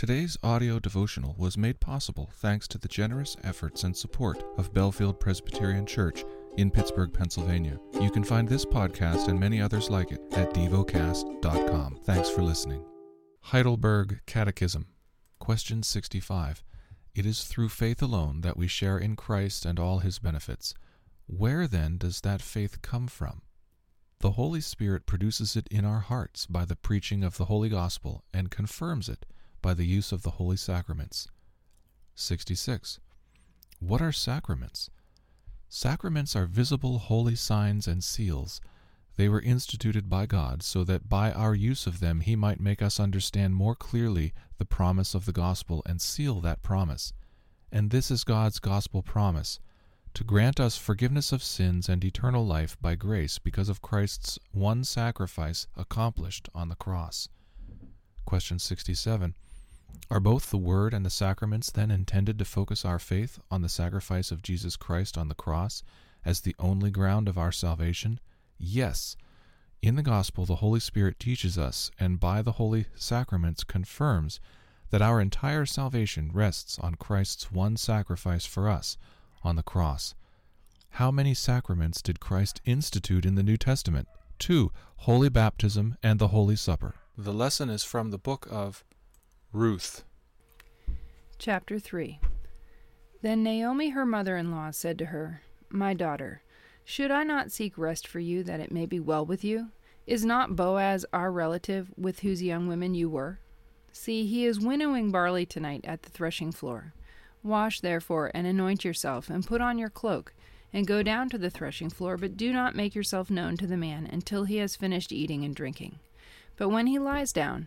Today's audio devotional was made possible thanks to the generous efforts and support of Bellefield Presbyterian Church in Pittsburgh, Pennsylvania. You can find this podcast and many others like it at devocast.com. Thanks for listening. Heidelberg Catechism, Question 65. It is through faith alone that we share in Christ and all his benefits. Where then does that faith come from? The Holy Spirit produces it in our hearts by the preaching of the Holy Gospel and confirms it by the use of the holy sacraments. 66. What are sacraments? Sacraments are visible holy signs and seals. They were instituted by God so that by our use of them He might make us understand more clearly the promise of the gospel and seal that promise. And this is God's gospel promise to grant us forgiveness of sins and eternal life by grace because of Christ's one sacrifice accomplished on the cross. Question 67. Are both the Word and the sacraments then intended to focus our faith on the sacrifice of Jesus Christ on the cross as the only ground of our salvation? Yes. In the Gospel, the Holy Spirit teaches us, and by the holy sacraments confirms, that our entire salvation rests on Christ's one sacrifice for us on the cross. How many sacraments did Christ institute in the New Testament? Two Holy Baptism and the Holy Supper. The lesson is from the book of Ruth. Chapter 3 Then Naomi her mother in law said to her, My daughter, should I not seek rest for you that it may be well with you? Is not Boaz our relative with whose young women you were? See, he is winnowing barley tonight at the threshing floor. Wash therefore, and anoint yourself, and put on your cloak, and go down to the threshing floor, but do not make yourself known to the man until he has finished eating and drinking. But when he lies down,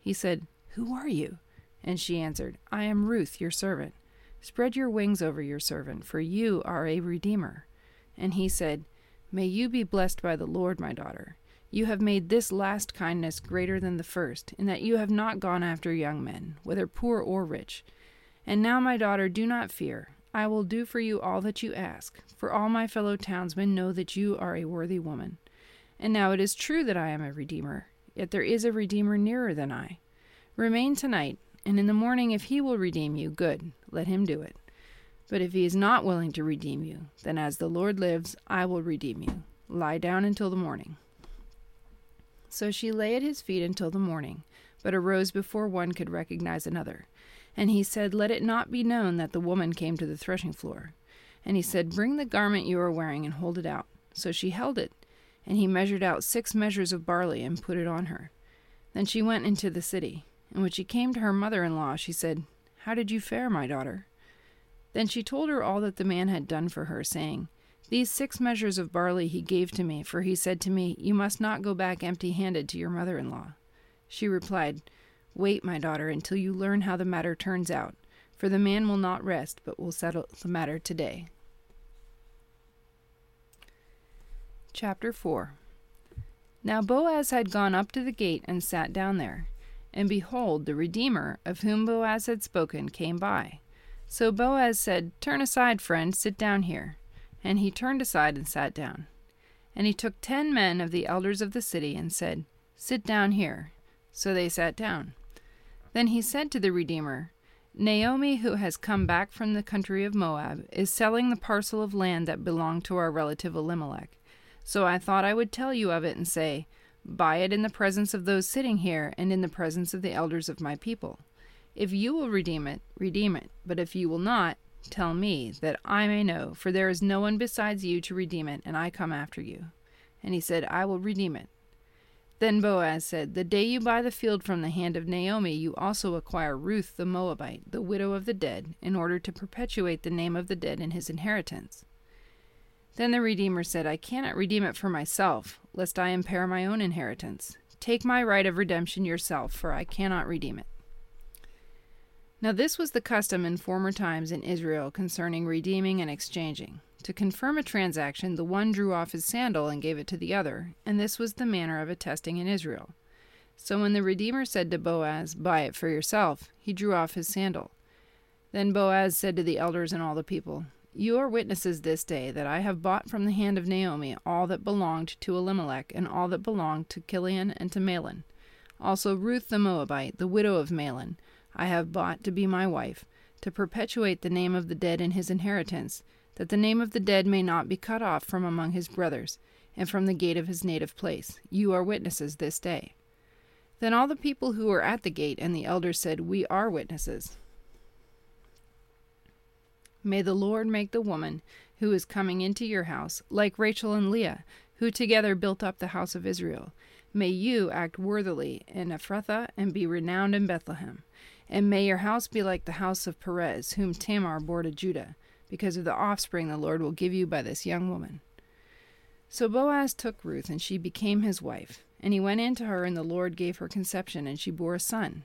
He said, Who are you? And she answered, I am Ruth, your servant. Spread your wings over your servant, for you are a redeemer. And he said, May you be blessed by the Lord, my daughter. You have made this last kindness greater than the first, in that you have not gone after young men, whether poor or rich and now, my daughter, do not fear. I will do for you all that you ask, for all my fellow townsmen know that you are a worthy woman. And now it is true that I am a redeemer, yet there is a redeemer nearer than I. Remain tonight, and in the morning, if he will redeem you, good, let him do it. But if he is not willing to redeem you, then as the Lord lives, I will redeem you. Lie down until the morning. So she lay at his feet until the morning, but arose before one could recognize another. And he said, Let it not be known that the woman came to the threshing floor. And he said, Bring the garment you are wearing and hold it out. So she held it, and he measured out six measures of barley and put it on her. Then she went into the city. And when she came to her mother in law, she said, How did you fare, my daughter? Then she told her all that the man had done for her, saying, These six measures of barley he gave to me, for he said to me, You must not go back empty handed to your mother in law. She replied, Wait, my daughter, until you learn how the matter turns out, for the man will not rest, but will settle the matter today. Chapter 4 Now Boaz had gone up to the gate and sat down there. And behold, the Redeemer, of whom Boaz had spoken, came by. So Boaz said, Turn aside, friend, sit down here. And he turned aside and sat down. And he took ten men of the elders of the city and said, Sit down here. So they sat down. Then he said to the Redeemer, Naomi, who has come back from the country of Moab, is selling the parcel of land that belonged to our relative Elimelech. So I thought I would tell you of it and say, Buy it in the presence of those sitting here and in the presence of the elders of my people. If you will redeem it, redeem it. But if you will not, tell me, that I may know, for there is no one besides you to redeem it, and I come after you. And he said, I will redeem it. Then Boaz said, The day you buy the field from the hand of Naomi, you also acquire Ruth the Moabite, the widow of the dead, in order to perpetuate the name of the dead in his inheritance. Then the Redeemer said, I cannot redeem it for myself, lest I impair my own inheritance. Take my right of redemption yourself, for I cannot redeem it. Now, this was the custom in former times in Israel concerning redeeming and exchanging. To confirm a transaction, the one drew off his sandal and gave it to the other, and this was the manner of attesting in Israel. So when the Redeemer said to Boaz, Buy it for yourself, he drew off his sandal. Then Boaz said to the elders and all the people, You are witnesses this day that I have bought from the hand of Naomi all that belonged to Elimelech, and all that belonged to Chilion and to Mahlon. Also Ruth the Moabite, the widow of Mahlon, I have bought to be my wife, to perpetuate the name of the dead in his inheritance, that the name of the dead may not be cut off from among his brothers, and from the gate of his native place. You are witnesses this day. Then all the people who were at the gate and the elders said, We are witnesses. May the Lord make the woman who is coming into your house like Rachel and Leah, who together built up the house of Israel. May you act worthily in Ephrathah and be renowned in Bethlehem. And may your house be like the house of Perez, whom Tamar bore to Judah, because of the offspring the Lord will give you by this young woman. So Boaz took Ruth, and she became his wife. And he went in to her, and the Lord gave her conception, and she bore a son.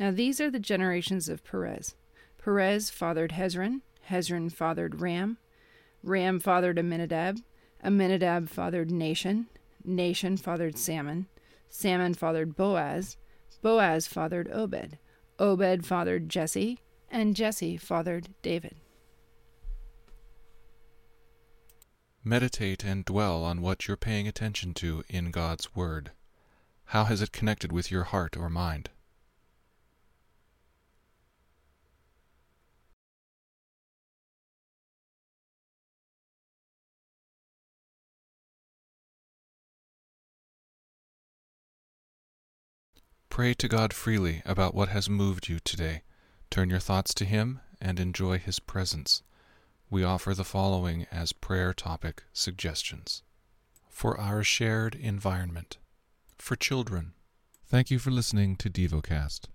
Now these are the generations of Perez. Perez fathered Hezron, Hezron fathered Ram, Ram fathered Amminadab, Amminadab fathered Nahshon, Nahshon fathered Salmon, Salmon fathered Boaz, Boaz fathered Obed, Obed fathered Jesse, and Jesse fathered David. Meditate and dwell on what you're paying attention to in God's Word. How has it connected with your heart or mind? Pray to God freely about what has moved you today. Turn your thoughts to Him and enjoy His presence. We offer the following as prayer topic suggestions for our shared environment, for children. Thank you for listening to DevoCast.